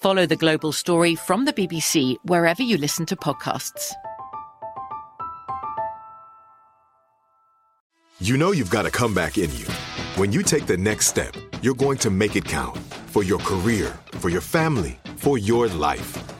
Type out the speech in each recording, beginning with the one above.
Follow the global story from the BBC wherever you listen to podcasts. You know you've got a comeback in you. When you take the next step, you're going to make it count for your career, for your family, for your life.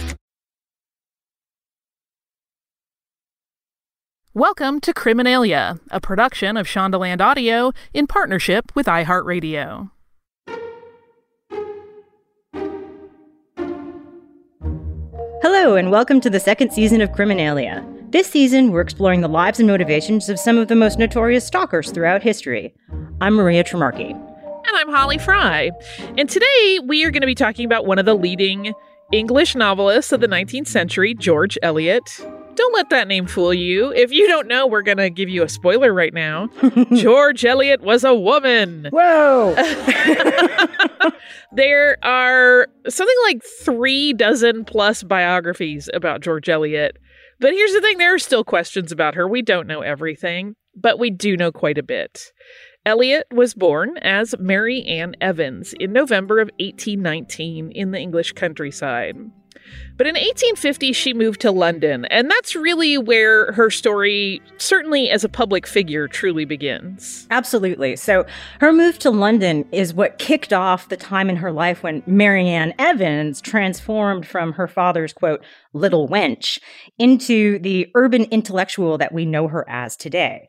Welcome to Criminalia, a production of Shondaland Audio in partnership with iHeartRadio. Hello, and welcome to the second season of Criminalia. This season, we're exploring the lives and motivations of some of the most notorious stalkers throughout history. I'm Maria Trimarchi. And I'm Holly Fry. And today we are going to be talking about one of the leading English novelists of the 19th century, George Eliot. Don't let that name fool you. If you don't know, we're going to give you a spoiler right now. George Eliot was a woman. Whoa! there are something like three dozen plus biographies about George Eliot. But here's the thing there are still questions about her. We don't know everything, but we do know quite a bit. Eliot was born as Mary Ann Evans in November of 1819 in the English countryside. But in 1850, she moved to London, and that's really where her story, certainly as a public figure, truly begins. Absolutely. So, her move to London is what kicked off the time in her life when Mary Ann Evans transformed from her father's, quote, little wench into the urban intellectual that we know her as today.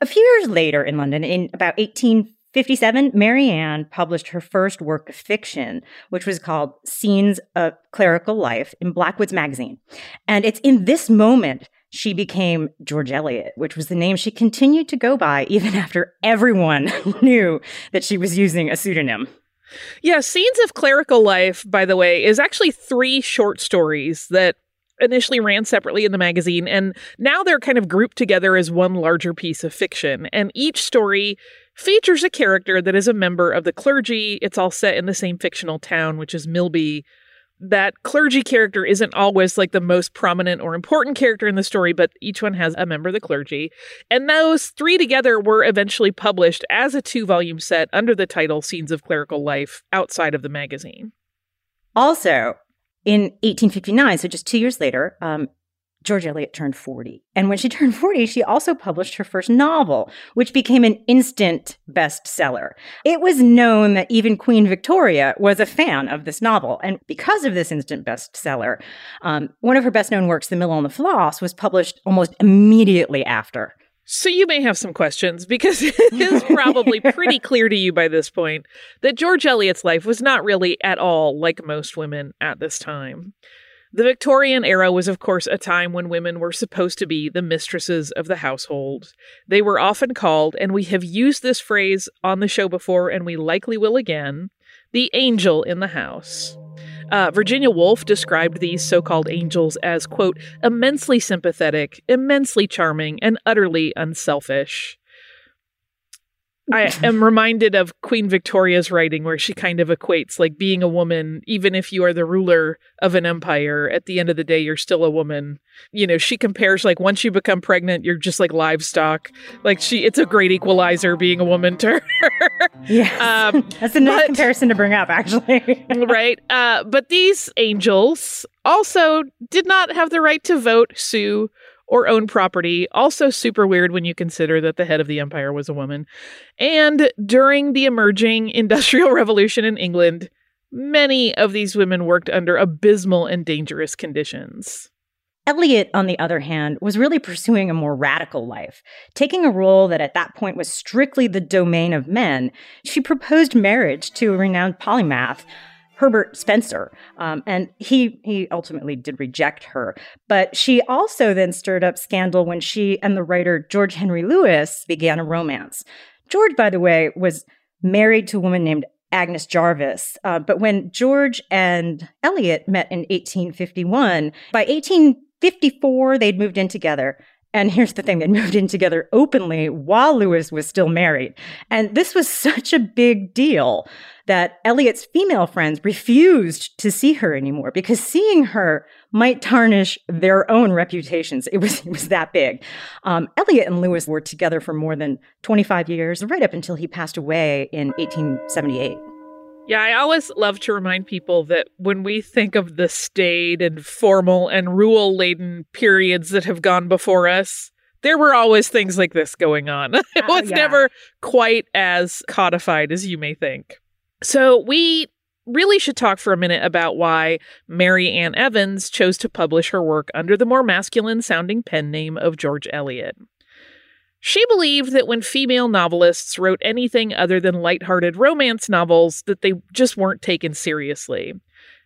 A few years later in London, in about 1857, Mary Ann published her first work of fiction, which was called Scenes of Clerical Life in Blackwood's Magazine. And it's in this moment she became George Eliot, which was the name she continued to go by even after everyone knew that she was using a pseudonym. Yeah, Scenes of Clerical Life, by the way, is actually three short stories that initially ran separately in the magazine and now they're kind of grouped together as one larger piece of fiction and each story features a character that is a member of the clergy. It's all set in the same fictional town which is milby. That clergy character isn't always like the most prominent or important character in the story but each one has a member of the clergy. And those three together were eventually published as a two volume set under the title scenes of clerical life outside of the magazine. Also, in 1859, so just two years later, um, George Eliot turned 40. And when she turned 40, she also published her first novel, which became an instant bestseller. It was known that even Queen Victoria was a fan of this novel. And because of this instant bestseller, um, one of her best known works, The Mill on the Floss, was published almost immediately after. So you may have some questions because it is probably pretty clear to you by this point that George Eliot's life was not really at all like most women at this time. The Victorian era was, of course, a time when women were supposed to be the mistresses of the household. They were often called, and we have used this phrase on the show before, and we likely will again, the angel in the house. Uh, Virginia Woolf described these so called angels as, quote, immensely sympathetic, immensely charming, and utterly unselfish. I am reminded of Queen Victoria's writing where she kind of equates like being a woman, even if you are the ruler of an empire, at the end of the day, you're still a woman. You know, she compares like once you become pregnant, you're just like livestock. Like she, it's a great equalizer being a woman to her. Yeah. Um, That's a nice but, comparison to bring up, actually. right. Uh, but these angels also did not have the right to vote, sue, or own property. Also, super weird when you consider that the head of the empire was a woman. And during the emerging Industrial Revolution in England, many of these women worked under abysmal and dangerous conditions. Eliot, on the other hand, was really pursuing a more radical life. Taking a role that at that point was strictly the domain of men, she proposed marriage to a renowned polymath Herbert Spencer, um, and he he ultimately did reject her. But she also then stirred up scandal when she and the writer George Henry Lewes began a romance. George, by the way, was married to a woman named Agnes Jervis. Uh, but when George and Eliot met in 1851, by 1854 they'd moved in together. And here's the thing, they moved in together openly while Lewes was still married. And this was such a big deal that Eliot's female friends refused to see her anymore because seeing her might tarnish their own reputations. It was, it was that big. Um, Eliot and Lewes were together for more than 25 years, right up until he passed away in 1878. Yeah, I always love to remind people that when we think of the staid and formal and rule laden periods that have gone before us, there were always things like this going on. it uh, was yeah. never quite as codified as you may think. So we really should talk for a minute about why Mary Ann Evans chose to publish her work under the more masculine sounding pen name of George Eliot. She believed that when female novelists wrote anything other than light-hearted romance novels, that they just weren't taken seriously.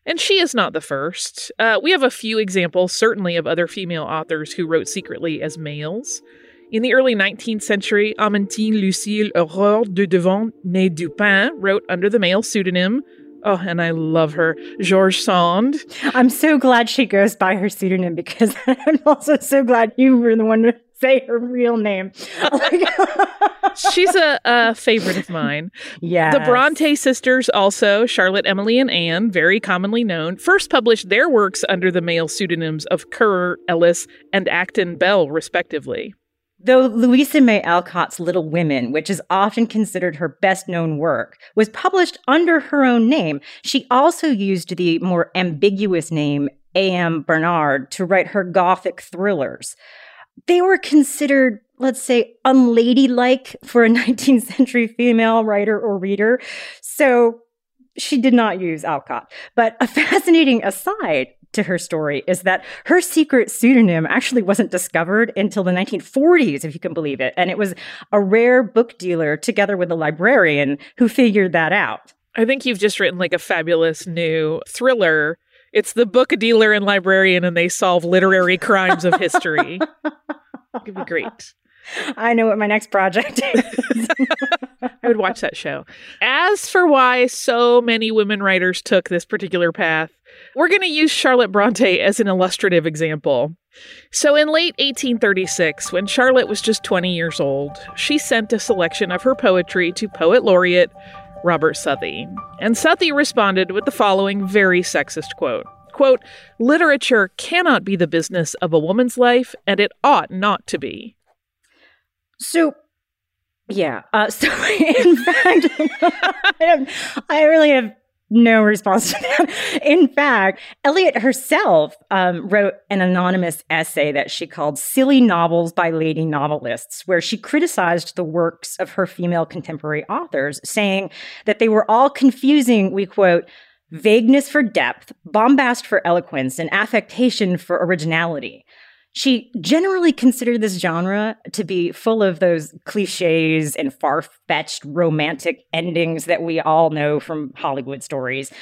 And she is not the first. Uh, we have a few examples, certainly, of other female authors who wrote secretly as males. In the early 19th century, Amandine Lucille Aurore Dudevant, née Dupin, wrote under the male pseudonym Oh, and I love her. George Sand. I'm so glad she goes by her pseudonym because I'm also so glad you were the one say her real name. She's a, a, favorite of mine. Yeah. The Bronte sisters, also, Charlotte, Emily, and Anne, very commonly known, first published their works under the male pseudonyms of Currer, Ellis, and Acton Bell, respectively. Though Louisa May Alcott's Little Women, which is often considered her best known work, was published under her own name, she also used the more ambiguous name A.M. Barnard to write her Gothic thrillers. They were considered, let's say, unladylike for a 19th century female writer or reader. So she did not use Alcott. But a fascinating aside to her story is that her secret pseudonym actually wasn't discovered until the 1940s, if you can believe it. And it was a rare book dealer together with a librarian who figured that out. I think you've just written like a fabulous new thriller. It's the book dealer and librarian, and they solve literary crimes of history. It'd be great. I know what my next project is. I would watch that show. As for why so many women writers took this particular path, we're going to use Charlotte Bronte as an illustrative example. So, in late 1836, when Charlotte was just 20 years old, she sent a selection of her poetry to poet laureate Robert Southey. And Southey responded with the following very sexist quote Quote, literature cannot be the business of a woman's life, and it ought not to be. So, yeah. Uh, so, in fact, I, I really have no response to that. In fact, Eliot herself um, wrote an anonymous essay that she called Silly Novels by Lady Novelists, where she criticized the works of her female contemporary authors, saying that they were all confusing, we quote, vagueness for depth, bombast for eloquence, and affectation for originality. She generally considered this genre to be full of those cliches and far fetched romantic endings that we all know from Hollywood stories.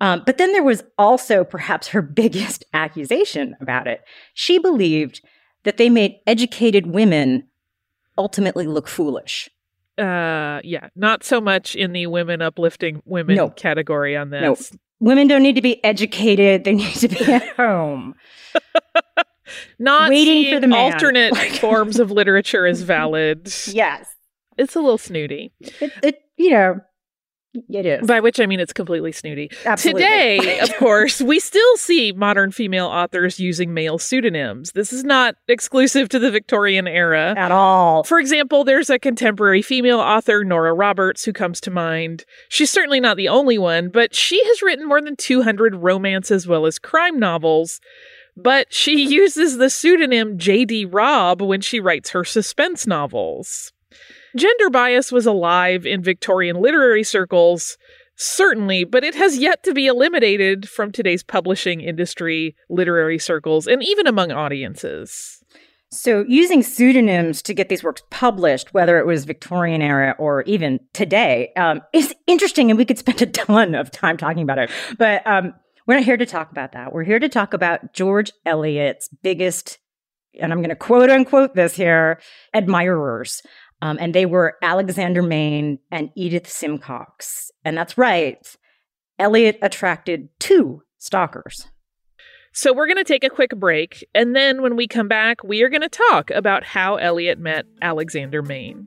Um, but then there was also perhaps her biggest accusation about it. She believed that they made educated women ultimately look foolish. Uh, yeah, not so much in the women uplifting women No. category on this. No, women don't need to be educated; they need to be at home. Not Waiting for seeing the man. alternate forms of literature as valid. Yes, It's a little snooty. it, it you know, it is By which I mean it's completely snooty. Absolutely. Today, of course, we still see modern female authors using male pseudonyms. This is not exclusive to the Victorian era. at all. For example, there's a contemporary female author, Nora Roberts, who comes to mind. She's certainly not the only one, but she has written more than 200 romance as well as crime novels. But she uses the pseudonym J.D. Robb when she writes her suspense novels. Gender bias was alive in Victorian literary circles, certainly, but it has yet to be eliminated from today's publishing industry, literary circles, and even among audiences. So, using pseudonyms to get these works published, whether it was Victorian era or even today, um, is interesting, and we could spend a ton of time talking about it. But um, we're not here to talk about that. We're here to talk about George Eliot's biggest, and I'm going to quote unquote this here, admirers. Um, and they were Alexander Main and Edith Simcox. And that's right. Eliot attracted two stalkers. So we're going to take a quick break, and then when we come back, we are going to talk about how Eliot met Alexander Main.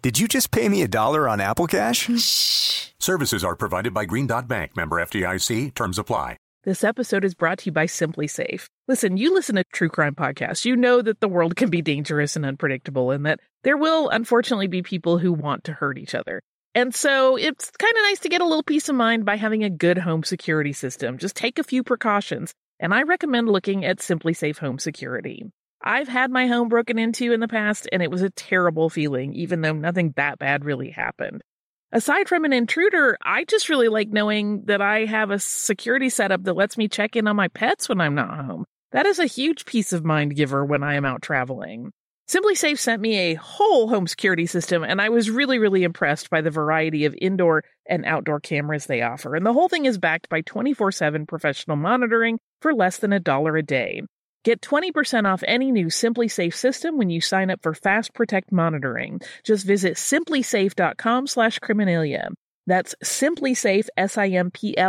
Did you just pay me a dollar on Apple Cash? Shh. Services are provided by Green Dot Bank, member FDIC. Terms apply. This episode is brought to you by SimpliSafe. Listen, you listen to true crime podcasts. You know that the world can be dangerous and unpredictable, and that there will unfortunately be people who want to hurt each other. And so it's kind of nice to get a little peace of mind by having a good home security system. Just take a few precautions, and I recommend looking at SimpliSafe Home Security. I've had my home broken into in the past, and it was a terrible feeling, even though nothing that bad really happened. Aside from an intruder, I just really like knowing that I have a security setup that lets me check in on my pets when I'm not home. That is a huge peace of mind giver when I am out traveling. SimpliSafe sent me a whole home security system, and I was really, really impressed by the variety of indoor and outdoor cameras they offer. And the whole thing is backed by 24 7 professional monitoring for less than a dollar a day. Get 20% off any new SimpliSafe system when you sign up for Fast Protect monitoring. Just visit simplisafe.com slash criminalia. That's simplisafe, S-I-M-P-L-I-S-A-F-E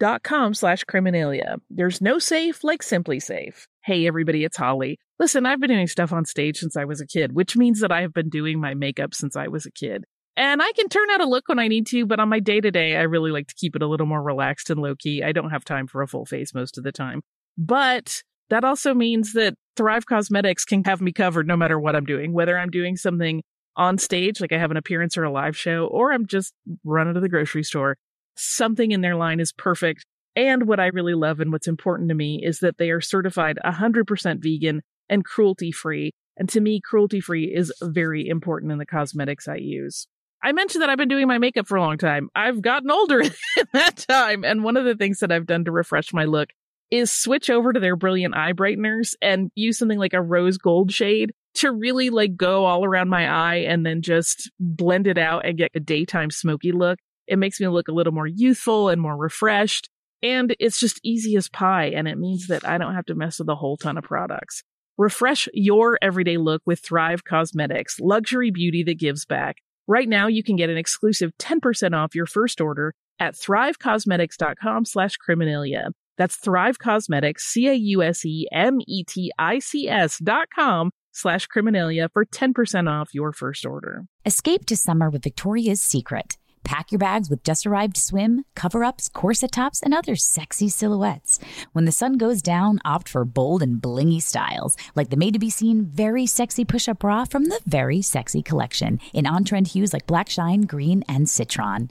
dot com slash criminalia. There's no safe like SimpliSafe. Hey everybody, it's Holly. Listen, I've been doing stuff on stage since I was a kid, which means that I have been doing my makeup since I was a kid. And I can turn out a look when I need to, but on my day to day, I really like to keep it a little more relaxed and low key. I don't have time for a full face most of the time. But that also means that Thrive Causemetics can have me covered no matter what I'm doing, whether I'm doing something on stage, like I have an appearance or a live show, or I'm just running to the grocery store. Something in their line is perfect. And what I really love and what's important to me is that they are certified 100% vegan and cruelty free. And to me, cruelty free is very important in the cosmetics I use. I mentioned that I've been doing my makeup for a long time. I've gotten older in that time. And one of the things that I've done to refresh my look is switch over to their brilliant eye brighteners and use something like a rose gold shade to really like go all around my eye and then just blend it out and get a daytime smoky look. It makes me look a little more youthful and more refreshed. And it's just easy as pie. And it means that I don't have to mess with a whole ton of products. Refresh your everyday look with Thrive Causemetics, luxury beauty that gives back. Right now, you can get an exclusive 10% off your first order at thrivecausemetics.com slash criminalia. That's Thrive Causemetics, C-A-U-S-E-M-E-T-I-C-S dot com slash criminalia for 10% off your first order. Escape to summer with Victoria's Secret. Pack your bags with just arrived swim, cover ups, corset tops, and other sexy silhouettes. When the sun goes down, opt for bold and blingy styles, like the made to be seen very sexy push up bra from the Very Sexy collection in on trend hues like black shine, green, and citron.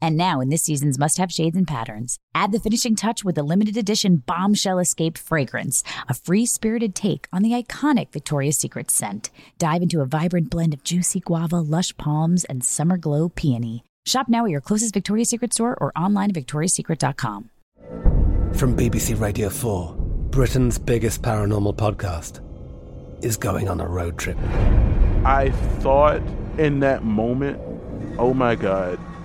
And now, in this season's must have shades and patterns, add the finishing touch with the limited edition Bombshell Escape fragrance, a free spirited take on the iconic Victoria's Secret scent. Dive into a vibrant blend of juicy guava, lush palms, and summer glow peony. Shop now at your closest Victoria's Secret store or online at victoriassecret.com. From BBC Radio 4, Britain's biggest paranormal podcast is going on a road trip. I thought in that moment, oh my God,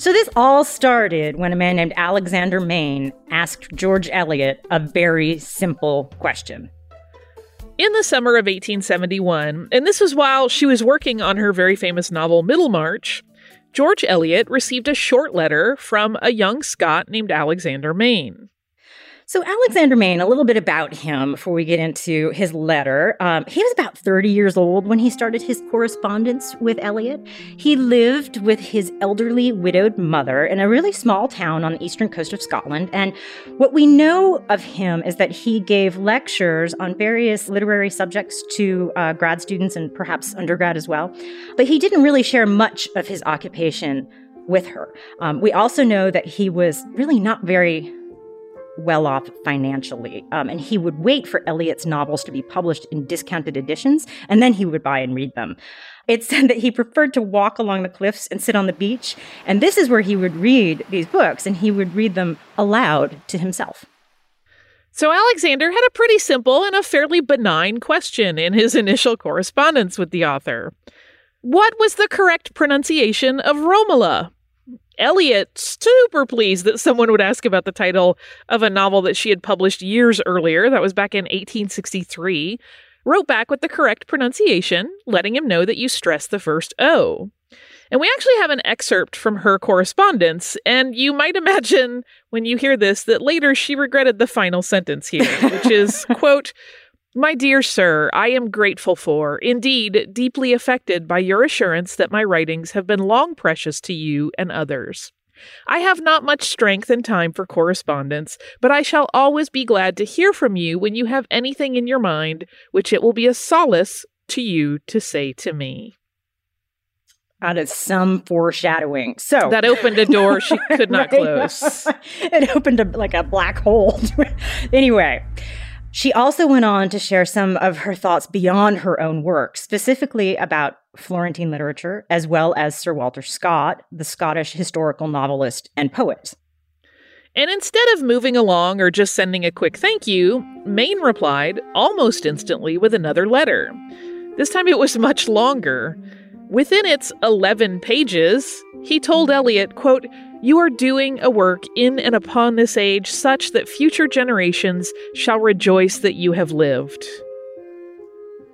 So, this all started when a man named Alexander Main asked George Eliot a very simple question. In the summer of 1871, and this was while she was working on her very famous novel Middlemarch, George Eliot received a short letter from a young Scot named Alexander Main. So, Alexander Main, a little bit about him before we get into his letter. Um, he was about 30 years old when he started his correspondence with Eliot. He lived with his elderly widowed mother in a really small town on the eastern coast of Scotland. And what we know of him is that he gave lectures on various literary subjects to uh, grad students and perhaps undergrad as well. But he didn't really share much of his occupation with her. Um, we also know that he was really not very well off financially. Um, and he would wait for Eliot's novels to be published in discounted editions, and then he would buy and read them. It said that he preferred to walk along the cliffs and sit on the beach, and this is where he would read these books, and he would read them aloud to himself. So Alexander had a pretty simple and a fairly benign question in his initial correspondence with the author. What was the correct pronunciation of Romola? Eliot, super pleased that someone would ask about the title of a novel that she had published years earlier, that was back in 1863, wrote back with the correct pronunciation, letting him know that you stress the first O. And we actually have an excerpt from her correspondence, and you might imagine when you hear this that later she regretted the final sentence here, which is, quote, my dear sir, I am grateful for, indeed, deeply affected by your assurance that my writings have been long precious to you and others. I have not much strength and time for correspondence, but I shall always be glad to hear from you when you have anything in your mind which it will be a solace to you to say to me. That is some foreshadowing. So that opened a door she could not close. it opened a, like a black hole. anyway, she also went on to share some of her thoughts beyond her own work, specifically about Florentine literature, as well as Sir Walter Scott, the Scottish historical novelist and poet. And instead of moving along or just sending a quick thank you, Main replied almost instantly with another letter. This time it was much longer. Within its 11 pages, he told Eliot, quote, You are doing a work in and upon this age such that future generations shall rejoice that you have lived.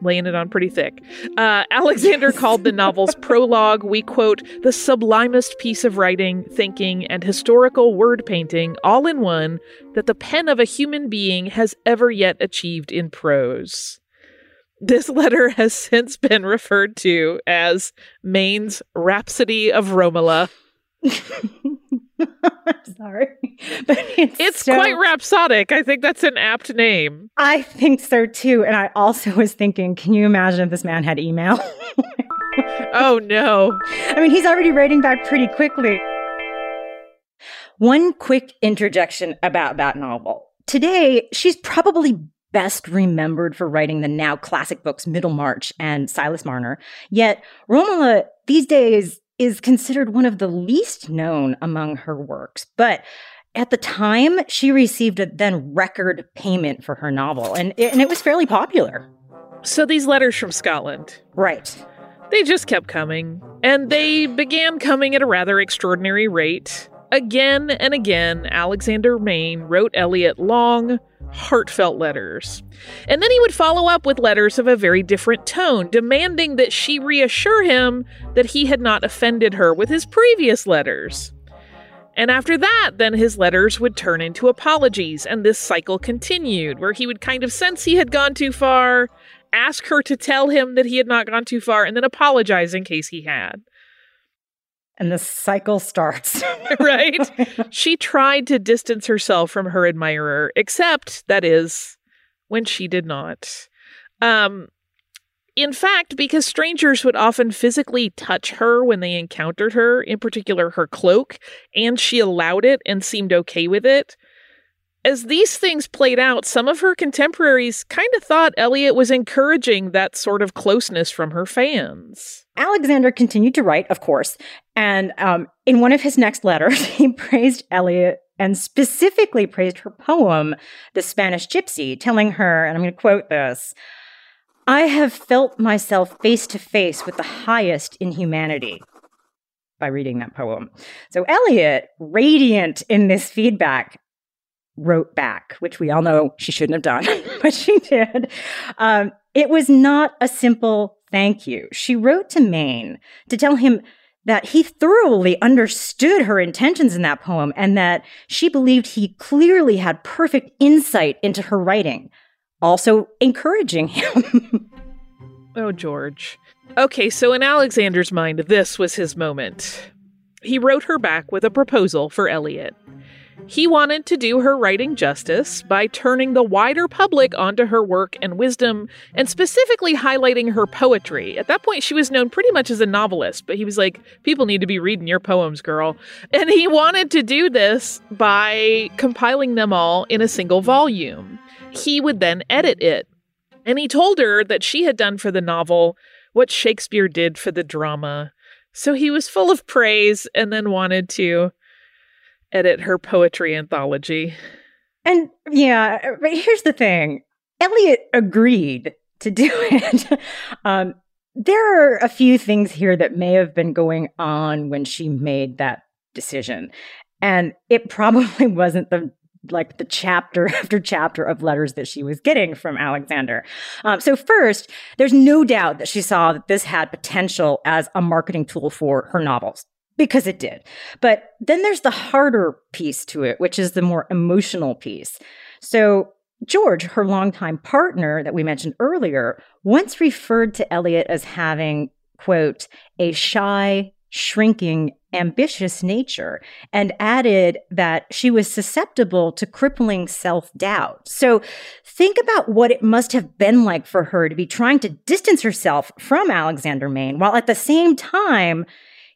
Laying it on pretty thick. Uh, Alexander called the novel's prologue, we quote, the sublimest piece of writing, thinking, and historical word painting all in one that the pen of a human being has ever yet achieved in prose. This letter has since been referred to as Main's Rhapsody of Romola. Sorry. But it's, It's so- quite rhapsodic. I think that's an apt name. I think so too. And I also was thinking, can you imagine if this man had email? Oh no. I mean, he's already writing back pretty quickly. One quick interjection about that novel. Today, she's probably best remembered for writing the now classic books Middlemarch and Silas Marner. Yet, Romola these days is considered one of the least known among her works. But at the time, she received a then record payment for her novel, and it, and it was fairly popular. So these letters from Scotland. Right. They just kept coming, and they began coming at a rather extraordinary rate. Again and again, Alexander Main wrote Eliot long, heartfelt letters. And then he would follow up with letters of a very different tone, demanding that she reassure him that he had not offended her with his previous letters. And after that, then his letters would turn into apologies, and this cycle continued, where he would kind of sense he had gone too far, ask her to tell him that he had not gone too far, and then apologize in case he had. And the cycle starts. right? she tried to distance herself from her admirer, except, that is, when she did not. Um, in fact, because strangers would often physically touch her when they encountered her, in particular her cloak, and she allowed it and seemed okay with it. As these things played out, some of her contemporaries kind of thought Eliot was encouraging that sort of closeness from her fans. Alexander continued to write, of course, and um, in one of his next letters, he praised Eliot and specifically praised her poem, The Spanish Gypsy, telling her, and I'm going to quote this I have felt myself face to face with the highest in humanity by reading that poem. So Eliot, radiant in this feedback, wrote back, which we all know she shouldn't have done, but she did. Um, it was not a simple thank you. She wrote to Main to tell him that he thoroughly understood her intentions in that poem and that she believed he clearly had perfect insight into her writing, also encouraging him. oh, George. Okay, so in Alexander's mind, this was his moment. He wrote her back with a proposal for Eliot. He wanted to do her writing justice by turning the wider public onto her work and wisdom, and specifically highlighting her poetry. At that point, she was known pretty much as a novelist, but he was like, People need to be reading your poems, girl. And he wanted to do this by compiling them all in a single volume. He would then edit it. And he told her that she had done for the novel what Shakespeare did for the drama. So he was full of praise and then wanted to edit her poetry anthology. And yeah, but here's the thing Eliot agreed to do it. um, there are a few things here that may have been going on when she made that decision. And it probably wasn't the like the chapter after chapter of letters that she was getting from Alexander. Um, so first, there's no doubt that she saw that this had potential as a marketing tool for her novels because it did. But then there's the harder piece to it, which is the more emotional piece. So George, her longtime partner that we mentioned earlier, once referred to Eliot as having, quote, a shy, shrinking, ambitious nature, and added that she was susceptible to crippling self doubt. So think about what it must have been like for her to be trying to distance herself from Alexander Main while at the same time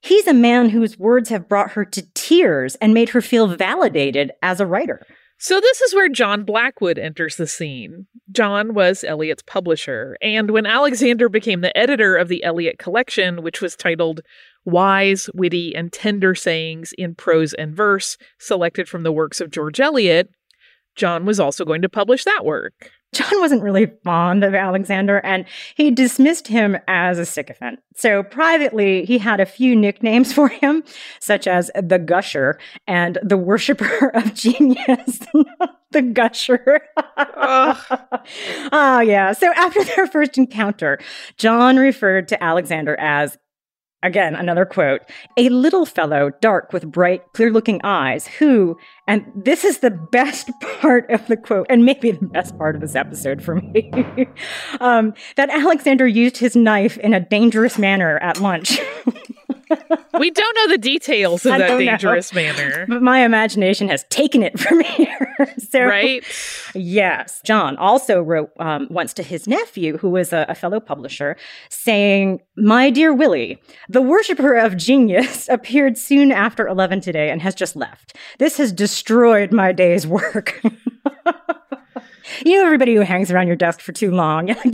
He's a man whose words have brought her to tears and made her feel validated as a writer. So, this is where John Blackwood enters the scene. John was Eliot's publisher, and when Alexander became the editor of the Eliot collection, which was titled Wise, Witty, and Tender Sayings in Prose and Verse, selected from the works of George Eliot, John was also going to publish that work. John wasn't really fond of Alexander and he dismissed him as a sycophant. So privately, he had a few nicknames for him, such as the Gusher and the Worshipper of Genius. the Gusher. oh, yeah. So after their first encounter, John referred to Alexander as Again, another quote, a little fellow, dark with bright, clear looking eyes, who, and this is the best part of the quote, and maybe the best part of this episode for me, um, that Alexander used his knife in a dangerous manner at lunch. we don't know the details of that don't know. dangerous manner. But my imagination has taken it from here. so, Right? Yes. John also wrote um, once to his nephew, who was a, a fellow publisher, saying, My dear Willie, the worshiper of genius appeared soon after 11 today and has just left. This has destroyed my day's work. you know, everybody who hangs around your desk for too long.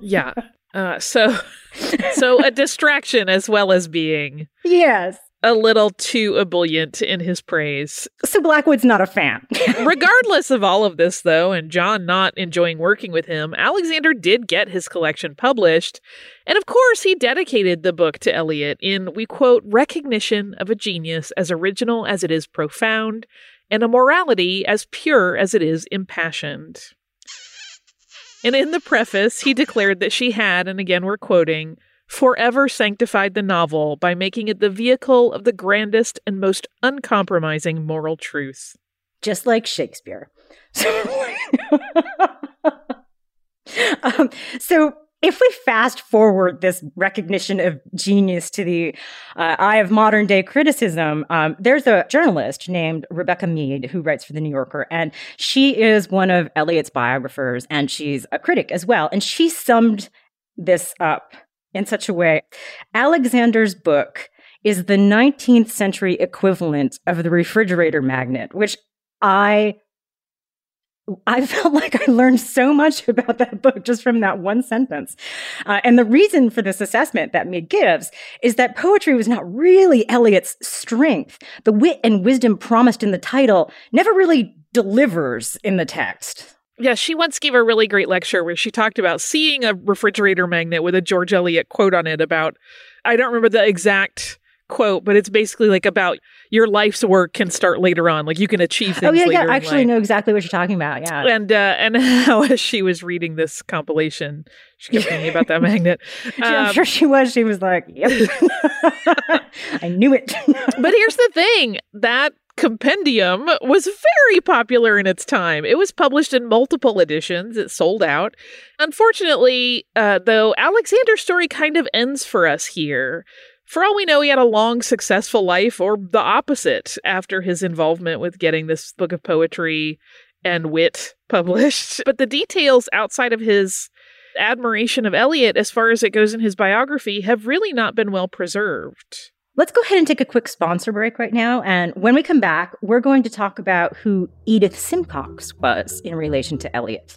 Yeah. Uh, so, so a distraction as well as being yes. a little too ebullient in his praise. So Blackwood's not a fan. Regardless of all of this, though, and John not enjoying working with him, Alexander did get his collection published. And of course, he dedicated the book to Eliot in, we quote, recognition of a genius as original as it is profound, and a morality as pure as it is impassioned. And in the preface, he declared that she had, and again we're quoting, forever sanctified the novel by making it the vehicle of the grandest and most uncompromising moral truth. just like Shakespeare. um, so, if we fast forward this recognition of genius to the uh, eye of modern day criticism, um, there's a journalist named Rebecca Mead who writes for the New Yorker, and she is one of Eliot's biographers, and she's a critic as well. And she summed this up in such a way Alexander's book is the 19th century equivalent of the refrigerator magnet, which I I felt like I learned so much about that book just from that one sentence. Uh, and the reason for this assessment that Mead gives is that poetry was not really Eliot's strength. The wit and wisdom promised in the title never really delivers in the text. Yeah, she once gave a really great lecture where she talked about seeing a refrigerator magnet with a George Eliot quote on it about, I don't remember the exact quote, but it's basically like about your life's work can start later on. Like you can achieve things Oh, yeah, yeah. I actually know exactly what you're talking about. Yeah. And uh, and how as she was reading this compilation, she kept thinking about that magnet. I'm Um, sure she was. She was like, yep. I knew it. but here's the thing that compendium was very popular in its time. It was published in multiple editions, it sold out. Unfortunately, uh, though, Alexander's story kind of ends for us here. For all we know, he had a long, successful life, or the opposite, after his involvement with getting this book of poetry and wit published. But the details outside of his admiration of Eliot, as far as it goes in his biography, have really not been well preserved. Let's go ahead and take a quick sponsor break right now. And when we come back, we're going to talk about who Edith Simcox was in relation to Eliot.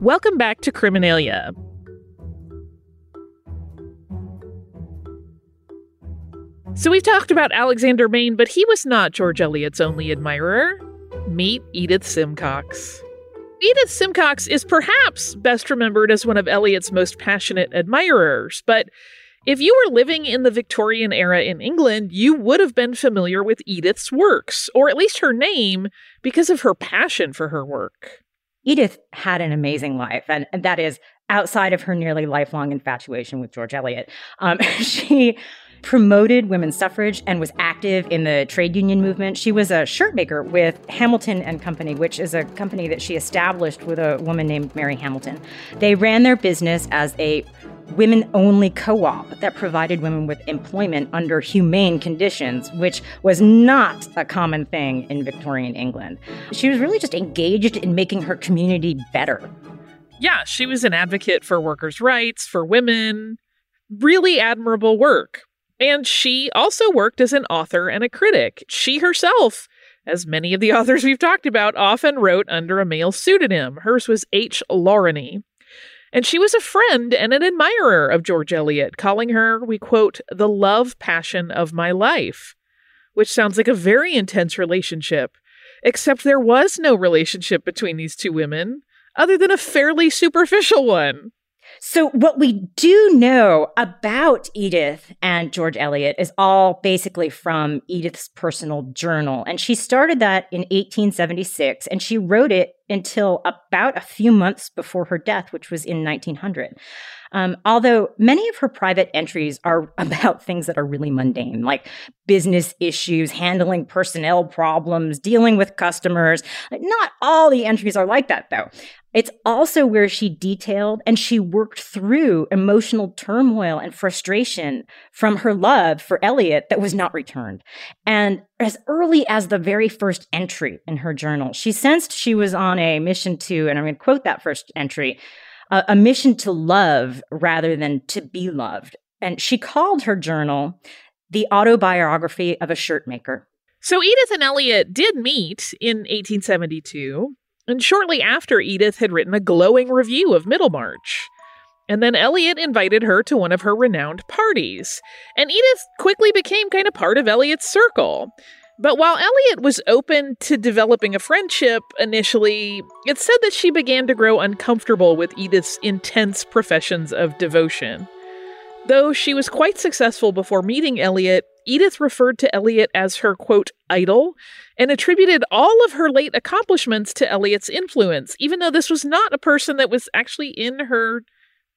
Welcome back to Criminalia. So we've talked about Alexander Main, but he was not George Eliot's only admirer. Meet Edith Simcox. Edith Simcox is perhaps best remembered as one of Eliot's most passionate admirers, but if you were living in the Victorian era in England, you would have been familiar with Edith's works, or at least her name, because of her passion for her work. Edith had an amazing life, and, and that is outside of her nearly lifelong infatuation with George Eliot. Um, she promoted women's suffrage and was active in the trade union movement. She was a shirt maker with Hamilton and Company, which is a company that she established with a woman named Mary Hamilton. They ran their business as a women only co op that provided women with employment under humane conditions, which was not a common thing in Victorian England. She was really just engaged in making her community better. Yeah, she was an advocate for workers' rights, for women. Really admirable work. And she also worked as an author and a critic. She herself, as many of the authors we've talked about, often wrote under a male pseudonym. Hers was H. Lawrenny. And she was a friend and an admirer of George Eliot, calling her, we quote, the love passion of my life, which sounds like a very intense relationship. Except there was no relationship between these two women, other than a fairly superficial one. So, what we do know about Edith and George Eliot is all basically from Edith's personal journal. And she started that in 1876, and she wrote it until about a few months before her death, which was in 1900. Um, although many of her private entries are about things that are really mundane, like business issues, handling personnel problems, dealing with customers. Not all the entries are like that, though. It's also where she detailed and she worked through emotional turmoil and frustration from her love for Eliot that was not returned. And as early as the very first entry in her journal, she sensed she was on a mission to, and I'm going to quote that first entry, a, a mission to love rather than to be loved. And she called her journal the autobiography of a shirt maker. So Edith and Eliot did meet in 1872 and shortly after, Edith had written a glowing review of Middlemarch. And then Eliot invited her to one of her renowned parties. And Edith quickly became kind of part of Eliot's circle. But while Eliot was open to developing a friendship initially, it's said that she began to grow uncomfortable with Edith's intense professions of devotion. Though she was quite successful before meeting Eliot, Edith referred to Eliot as her, quote, idol, and attributed all of her late accomplishments to Eliot's influence, even though this was not a person that was actually in her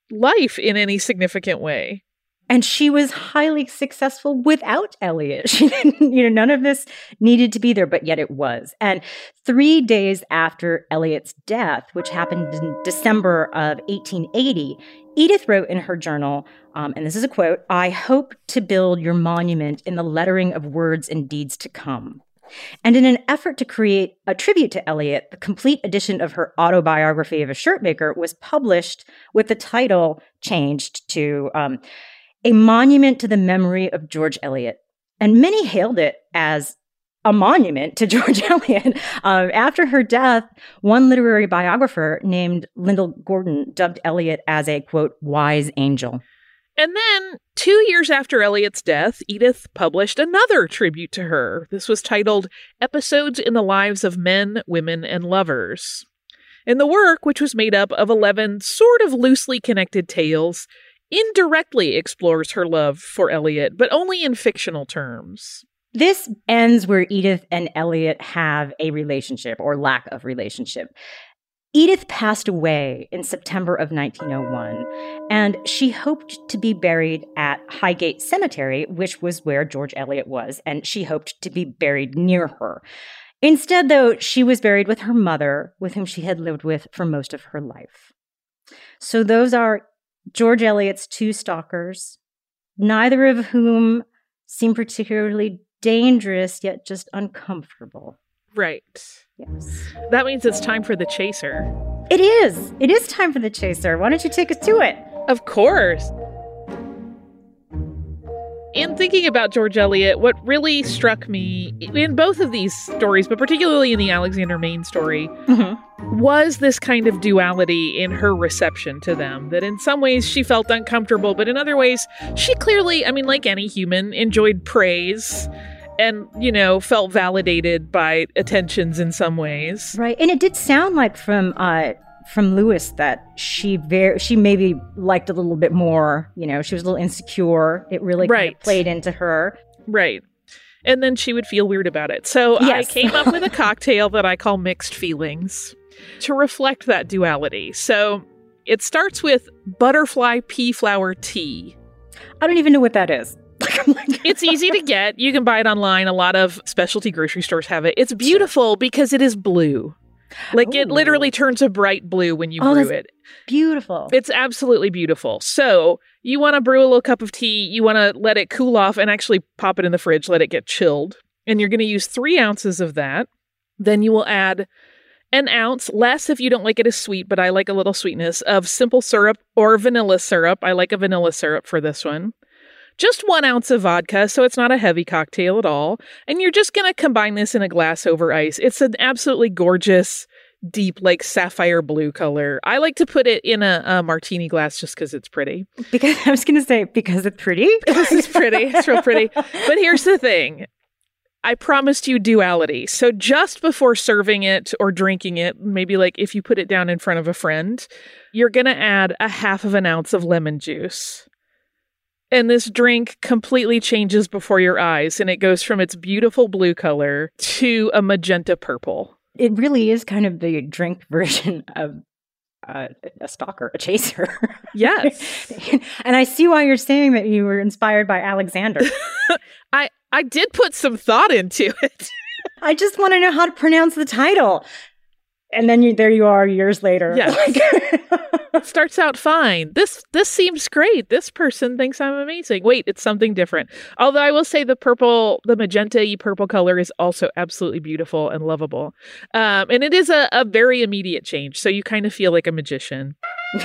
life in any significant way. And she was highly successful without Eliot. She didn't, you know, none of this needed to be there, but yet it was. And three days after Eliot's death, which happened in December of 1880, Edith wrote in her journal, um, and this is a quote I hope to build your monument in the lettering of words and deeds to come. And in an effort to create a tribute to Eliot, the complete edition of her autobiography of a shirtmaker was published with the title changed to um, A Monument to the Memory of George Eliot. And many hailed it as a monument to George Eliot. Um, after her death, one literary biographer named Lyndall Gordon dubbed Eliot as a quote, wise angel. And then, two years after Eliot's death, Edith published another tribute to her. This was titled Episodes in the Lives of Men, Women, and Lovers. And the work, which was made up of 11 sort of loosely connected tales, indirectly explores her love for Eliot, but only in fictional terms. This ends where Edith and Eliot have a relationship or lack of relationship. Edith passed away in September of 1901, and she hoped to be buried at Highgate Cemetery, which was where George Eliot was, and she hoped to be buried near her. Instead, though, she was buried with her mother, with whom she had lived with for most of her life. So those are George Eliot's two stalkers, neither of whom seem particularly dangerous, yet just uncomfortable. Right. Yes. That means it's time for the chaser. It is. It is time for the chaser. Why don't you take us to it? Of course. In thinking about George Eliot, what really struck me in both of these stories, but particularly in the Alexander Main story, mm-hmm. was this kind of duality in her reception to them. That in some ways she felt uncomfortable, but in other ways, she clearly, I mean, like any human, enjoyed praise and you know felt validated by attentions in some ways right and it did sound like from uh from Lewes that she very she maybe liked a little bit more you know she was a little insecure it really right. kind of played into her right and then she would feel weird about it so yes. i came up with a cocktail that i call mixed feelings to reflect that duality so it starts with butterfly pea flower tea i don't even know what that is it's easy to get. You can buy it online. A lot of specialty grocery stores have it. It's beautiful because it is blue. Like Ooh. it literally turns a bright blue when you oh, brew it. Beautiful. It's absolutely beautiful. So you want to brew a little cup of tea. You want to let it cool off and actually pop it in the fridge, let it get chilled. And you're going to use three ounces of that. Then you will add an ounce, less if you don't like it as sweet, but I like a little sweetness, of simple syrup or vanilla syrup. I like a vanilla syrup for this one just one ounce of vodka, so it's not a heavy cocktail at all. And you're just going to combine this in a glass over ice. It's an absolutely gorgeous, deep, like sapphire blue color. I like to put it in a, a martini glass just because it's pretty. Because I was going to say, because it's pretty. this is pretty. It's real pretty. But here's the thing I promised you duality. So just before serving it or drinking it, maybe like if you put it down in front of a friend, you're going to add a half of an ounce of lemon juice and this drink completely changes before your eyes and it goes from its beautiful blue color to a magenta purple. It really is kind of the drink version of uh, a stalker, a chaser. Yes. and I see why you're saying that you were inspired by Alexander. I I did put some thought into it. I just want to know how to pronounce the title and then you, there you are years later. Yes. it starts out fine. This this seems great. This person thinks I'm amazing. Wait, it's something different. Although I will say the purple, the magenta y purple color is also absolutely beautiful and lovable. Um, and it is a, a very immediate change. So you kind of feel like a magician.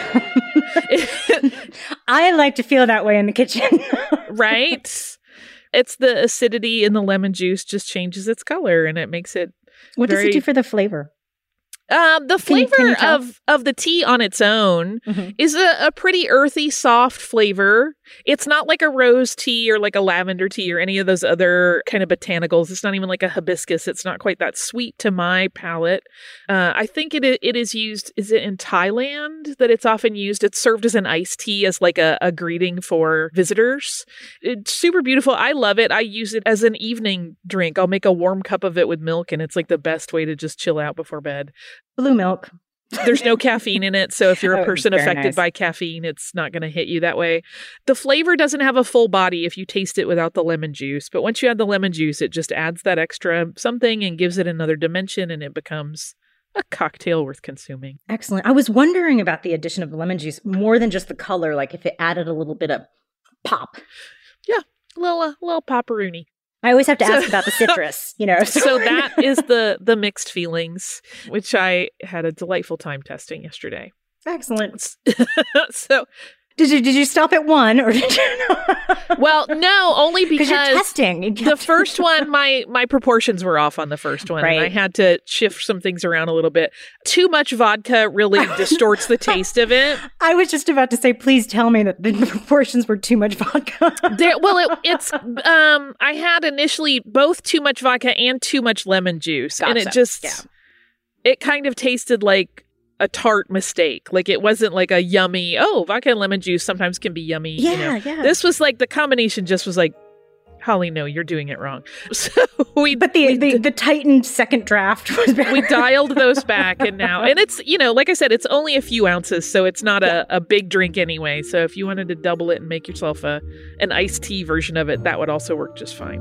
I like to feel that way in the kitchen. right? It's the acidity in the lemon juice just changes its color and it makes it what very... does it do for the flavor? Um, the flavor of of the tea on its own mm-hmm. is a, a pretty earthy, soft flavor. It's not like a rose tea or like a lavender tea or any of those other kind of botanicals. It's not even like a hibiscus. It's not quite that sweet to my palate. Uh, I think it it is used. Is it in Thailand that it's often used? It's served as an iced tea as like a, a greeting for visitors. It's super beautiful. I love it. I use it as an evening drink. I'll make a warm cup of it with milk, and it's like the best way to just chill out before bed. Blue milk. There's no caffeine in it. So if you're a oh, person oh, affected nice. by caffeine, it's not going to hit you that way. The flavor doesn't have a full body if you taste it without the lemon juice. But once you add the lemon juice, it just adds that extra something and gives it another dimension and it becomes a cocktail worth consuming. Excellent. I was wondering about the addition of the lemon juice more than just the color, like if it added a little bit of pop. Yeah, a little, uh, little popperoonie. I always have to ask about the citrus, you know. so that is the the mixed feelings, which I had a delightful time testing yesterday. Excellent. so did you did you stop at one or did you? well, no, only because you're testing. You the first one, my my proportions were off on the first one, Right. and I had to shift some things around a little bit. Too much vodka really distorts the taste of it. I was just about to say, please tell me that the proportions were too much vodka. There, well, it, it's um, I had initially both too much vodka and too much lemon juice, and it just Yeah. it kind of tasted like a tart mistake. Like it wasn't like a yummy. Oh, vodka and lemon juice sometimes can be yummy. you know. Yeah, yeah. This was like the combination. Just was like, Holly, no, you're doing it wrong. So we, but the the, the tightened second draft was better. we dialed those back, and now, and it's you know, like I said, it's only a few ounces, so it's not a, a big drink anyway. So if you wanted to double it and make yourself a an iced tea version of it, that would also work just fine.